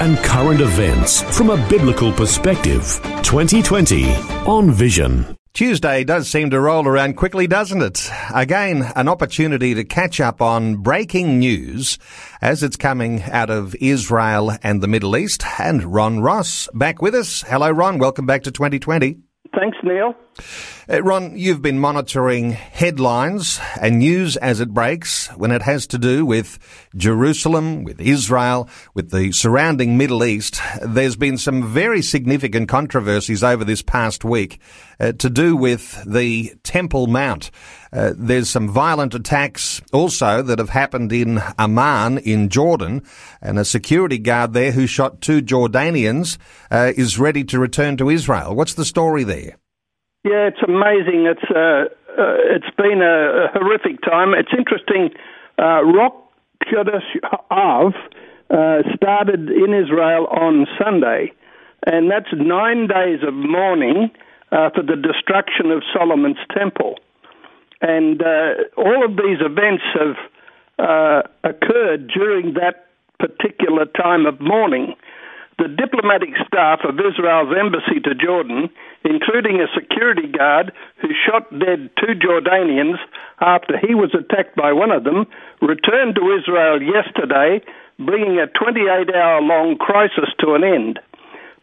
and current events from a biblical perspective. 2020 on Vision. Tuesday does seem to roll around quickly, doesn't it? Again, an opportunity to catch up on breaking news as it's coming out of Israel and the Middle East. And Ron Ross back with us. Hello, Ron. Welcome back to 2020. Thanks, Neil. Uh, Ron, you've been monitoring headlines and news as it breaks when it has to do with Jerusalem, with Israel, with the surrounding Middle East. There's been some very significant controversies over this past week uh, to do with the Temple Mount. Uh, there's some violent attacks also that have happened in Amman in Jordan, and a security guard there who shot two Jordanians uh, is ready to return to Israel. What's the story there? Yeah, it's amazing. It's uh, uh, it's been a, a, horrific time. It's interesting. Uh, Rosh Chodesh Av uh, started in Israel on Sunday, and that's nine days of mourning uh, for the destruction of Solomon's temple. And uh, all of these events have occurred during that particular time of mourning. The diplomatic staff of Israel's embassy to Jordan, including a security guard who shot dead two Jordanians after he was attacked by one of them, returned to Israel yesterday, bringing a 28 hour long crisis to an end.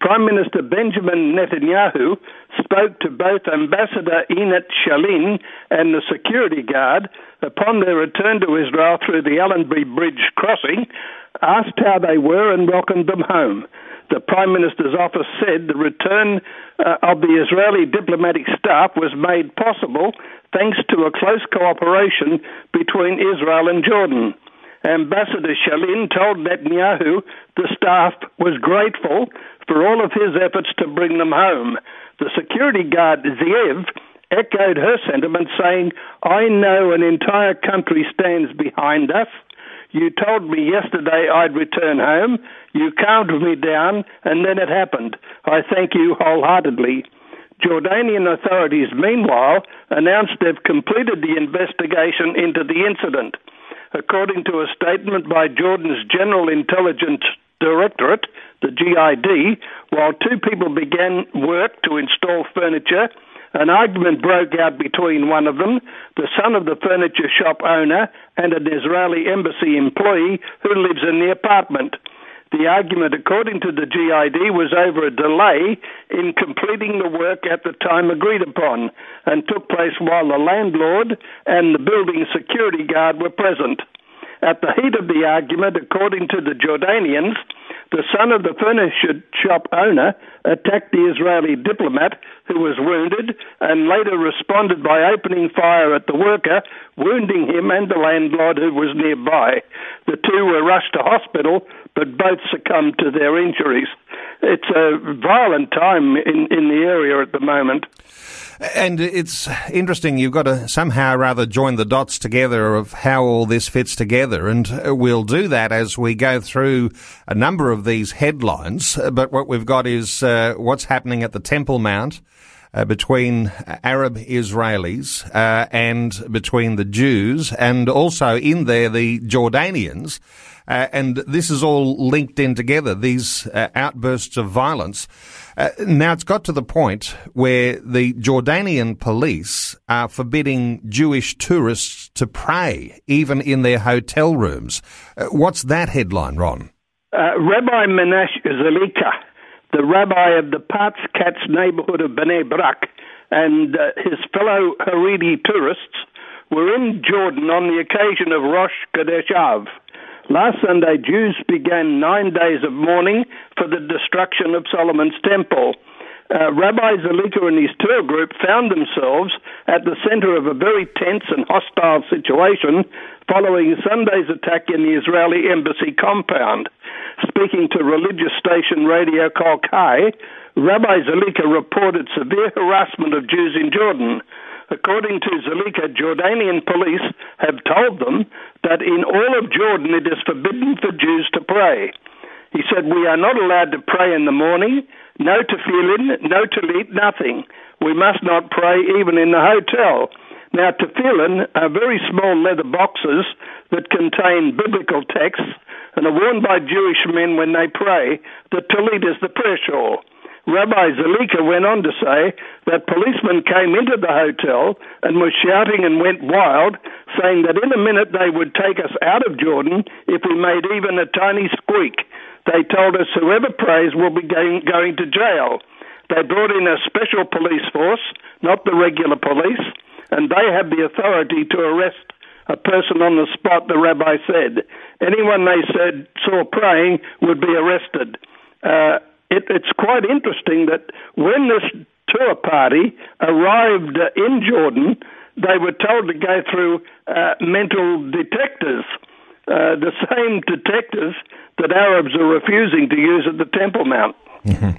Prime Minister Benjamin Netanyahu spoke to both Ambassador Einat Schlein and the security guard upon their return to Israel through the Allenby Bridge crossing, asked how they were, and welcomed them home. The Prime Minister's office said the return uh, of the Israeli diplomatic staff was made possible thanks to a close cooperation between Israel and Jordan. Ambassador Schlein told Netanyahu the staff was grateful for all of his efforts to bring them home. The security guard Ziv echoed her sentiment, saying, I know an entire country stands behind us. You told me yesterday I'd return home. You calmed me down, and then it happened. I thank you wholeheartedly. Jordanian authorities, meanwhile, announced they've completed the investigation into the incident. According to a statement by Jordan's General Intelligence Directorate, the GID, while two people began work to install furniture, an argument broke out between one of them, the son of the furniture shop owner, and an Israeli embassy employee who lives in the apartment. The argument, according to the GID, was over a delay in completing the work at the time agreed upon and took place while the landlord and the building security guard were present. At the heat of the argument, according to the Jordanians, the son of the furniture shop owner attacked the Israeli diplomat who was wounded and later responded by opening fire at the worker, wounding him and the landlord who was nearby. The two were rushed to hospital, but both succumbed to their injuries. It's a violent time in, in the area at the moment. And it's interesting, you've got to somehow or join the dots together of how all this fits together. And we'll do that as we go through a number of these headlines. But what we've got is uh, what's happening at the Temple Mount. Uh, between Arab Israelis uh, and between the Jews, and also in there the Jordanians. Uh, and this is all linked in together, these uh, outbursts of violence. Uh, now it's got to the point where the Jordanian police are forbidding Jewish tourists to pray, even in their hotel rooms. Uh, what's that headline, Ron? Uh, rabbi Menashe Zalika, the rabbi of the Pardes Katz neighborhood of Bnei Brak, and uh, his fellow Haredi tourists were in Jordan on the occasion of Rosh Chodesh Av. Last Sunday, Jews began nine days of mourning for the destruction of Solomon's temple. Uh, Rabbi Zalika and his tour group found themselves at the centre of a very tense and hostile situation following Sunday's attack in the Israeli embassy compound. Speaking to religious station Radio Kol Chai, Rabbi Zalika reported severe harassment of Jews in Jordan. According to Zalika, Jordanian police have told them that in all of Jordan it is forbidden for Jews to pray. He said, We are not allowed to pray in the morning, no to tefillin, no to talit, nothing. We must not pray even in the hotel. Now, tefillin are very small leather boxes that contain biblical texts and are worn by Jewish men when they pray. The talit is the prayer shawl. Rabbi Zalika went on to say that policemen came into the hotel and were shouting and went wild, saying that in a minute they would take us out of Jordan if we made even a tiny squeak. They told us whoever prays will be going, to jail. They brought in a special police force, not the regular police, and they have the authority to arrest a person on the spot, the rabbi said. Anyone they said saw praying would be arrested. Uh, it, it's quite interesting that when this tour party arrived in Jordan, they were told to go through uh, mental detectors, uh, the same detectors that Arabs are refusing to use at the Temple Mount. Mm-hmm.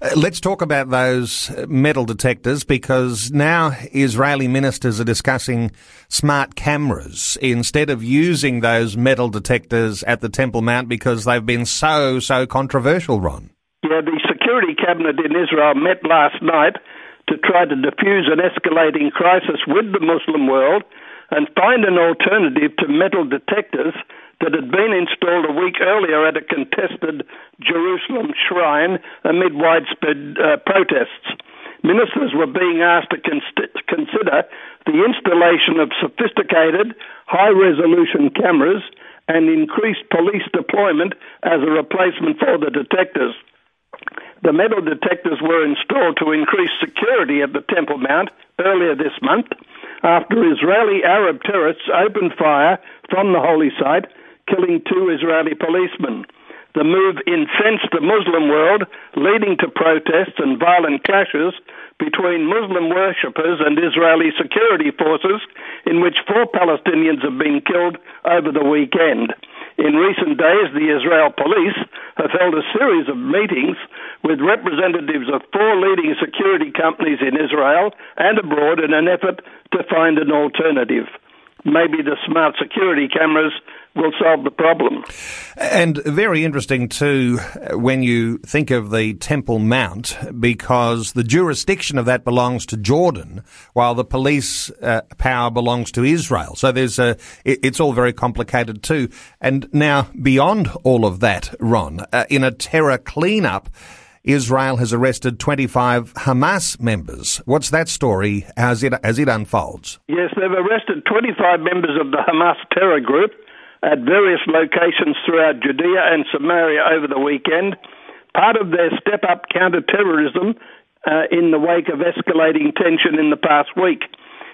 Uh, let's talk about those metal detectors because now Israeli ministers are discussing smart cameras instead of using those metal detectors at the Temple Mount because they've been so, so controversial, Ron. Yeah, the Security Cabinet in Israel met last night to try to defuse an escalating crisis with the Muslim world and find an alternative to metal detectors that had been installed a week earlier at a contested Jerusalem shrine amid widespread uh, protests. Ministers were being asked to consider the installation of sophisticated, high resolution cameras and increased police deployment as a replacement for the detectors. The metal detectors were installed to increase security at the Temple Mount earlier this month after Israeli Arab terrorists opened fire from the holy site killing two Israeli policemen. The move incensed the Muslim world, leading to protests and violent clashes between Muslim worshippers and Israeli security forces, in which four Palestinians have been killed over the weekend. In recent days, the Israel police have held a series of meetings with representatives of four leading security companies in Israel and abroad in an effort to find an alternative. Maybe the smart security cameras will solve the problem. And very interesting too when you think of the Temple Mount, because the jurisdiction of that belongs to Jordan, while the police uh, power belongs to Israel. So there's a, it, it's all very complicated too. And now beyond all of that, Ron, uh, in a terror cleanup, Israel has arrested 25 Hamas members. What's that story as it, as it unfolds? Yes, they've arrested 25 members of the Hamas terror group at various locations throughout Judea and Samaria over the weekend, part of their step up counter-terrorism uh, in the wake of escalating tension in the past week.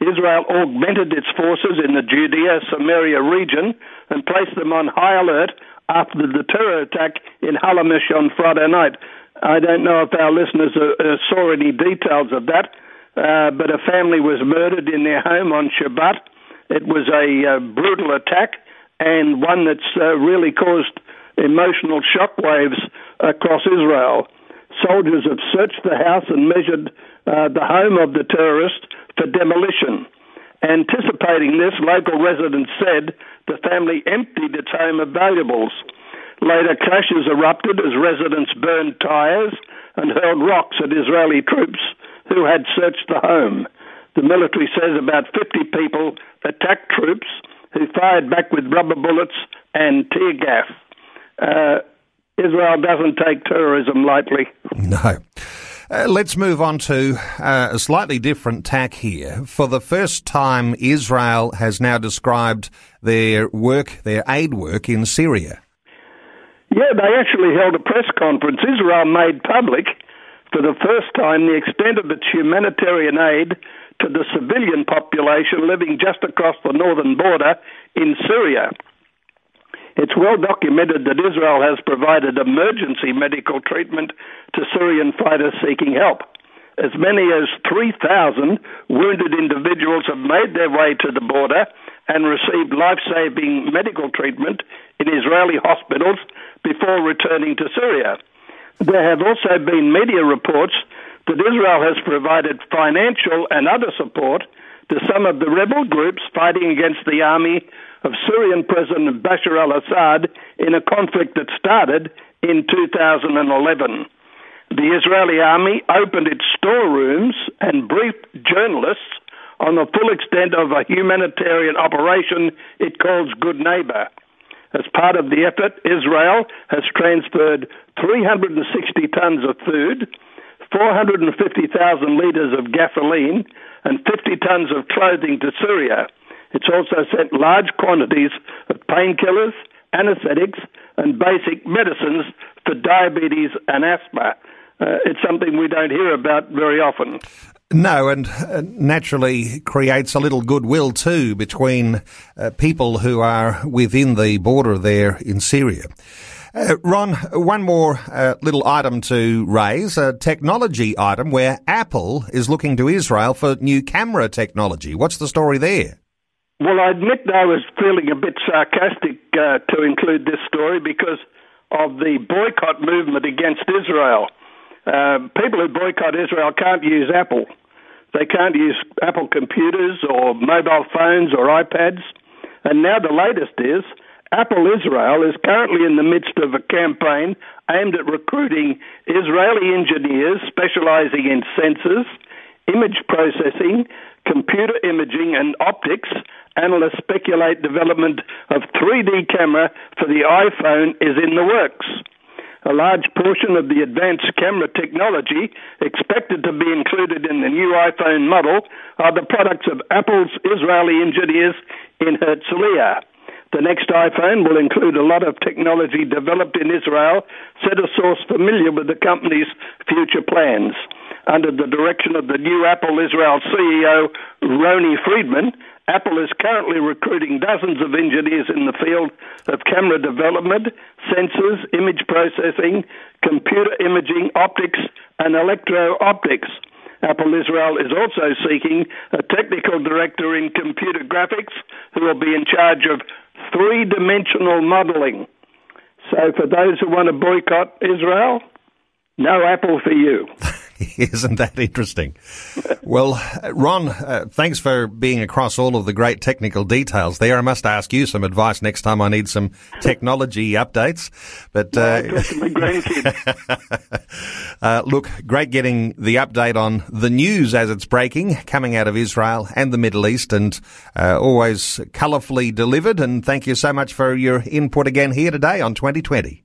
Israel augmented its forces in the Judea Samaria region and placed them on high alert after the terror attack in Halamish on Friday night. I don't know if our listeners uh, saw any details of that, uh, but a family was murdered in their home on Shabbat. It was a uh, brutal attack and one that's uh, really caused emotional shockwaves across Israel. Soldiers have searched the house and measured uh, the home of the terrorist for demolition. Anticipating this, local residents said the family emptied its home of valuables. Later, clashes erupted as residents burned tyres and hurled rocks at Israeli troops who had searched the home. The military says about 50 people attacked troops who fired back with rubber bullets and tear gas. Uh, Israel doesn't take terrorism lightly. No. Uh, let's move on to uh, a slightly different tack here. For the first time, Israel has now described their work, their aid work in Syria. Yeah, they actually held a press conference. Israel made public for the first time the extent of its humanitarian aid to the civilian population living just across the northern border in Syria. It's well documented that Israel has provided emergency medical treatment to Syrian fighters seeking help. as many as 3,000 wounded individuals have made their way to the border and received life saving medical treatment in Israeli hospitals before returning to Syria. There have also been media reports that Israel has provided financial and other support to some of the rebel groups fighting against the army of Syrian President Bashar al Assad in a conflict that started in 2011. The Israeli army opened its storerooms and briefed journalists on the full extent of a humanitarian operation it calls Good Neighbor. As part of the effort, Israel has transferred 360 tons of food, 450,000 litres of gasoline, and 50 tons of clothing to Syria. It's also sent large quantities of painkillers, anesthetics, and basic medicines for diabetes and asthma. Uh, it's something we don't hear about very often. No, and uh, naturally creates a little goodwill too between uh, people who are within the border there in Syria. Uh, Ron, one more uh, little item to raise, a technology item where Apple is looking to Israel for new camera technology. What's the story there? Well, I admit I was feeling a bit sarcastic uh, to include this story because of the boycott movement against Israel. Uh, people who boycott Israel can't use Apple. They can't use Apple computers or mobile phones or iPads. And now the latest is Apple Israel is currently in the midst of a campaign aimed at recruiting Israeli engineers specializing in sensors, image processing, computer imaging, and optics. Analysts speculate development of 3D camera for the iPhone is in the works. A large portion of the advanced camera technology expected to be included in the new iPhone model are the products of Apple's Israeli engineers in Herzliya. The next iPhone will include a lot of technology developed in Israel, said a source familiar with the company's future plans. Under the direction of the new Apple Israel CEO, Roni Friedman, Apple is currently recruiting dozens of engineers in the field of camera development, sensors, image processing, computer imaging, optics, and electro optics. Apple Israel is also seeking a technical director in computer graphics who will be in charge of three dimensional modeling. So, for those who want to boycott Israel, no Apple for you. Isn't that interesting? well, Ron, uh, thanks for being across all of the great technical details there. I must ask you some advice next time I need some technology updates. But uh, uh, look, great getting the update on the news as it's breaking, coming out of Israel and the Middle East, and uh, always colourfully delivered. And thank you so much for your input again here today on 2020.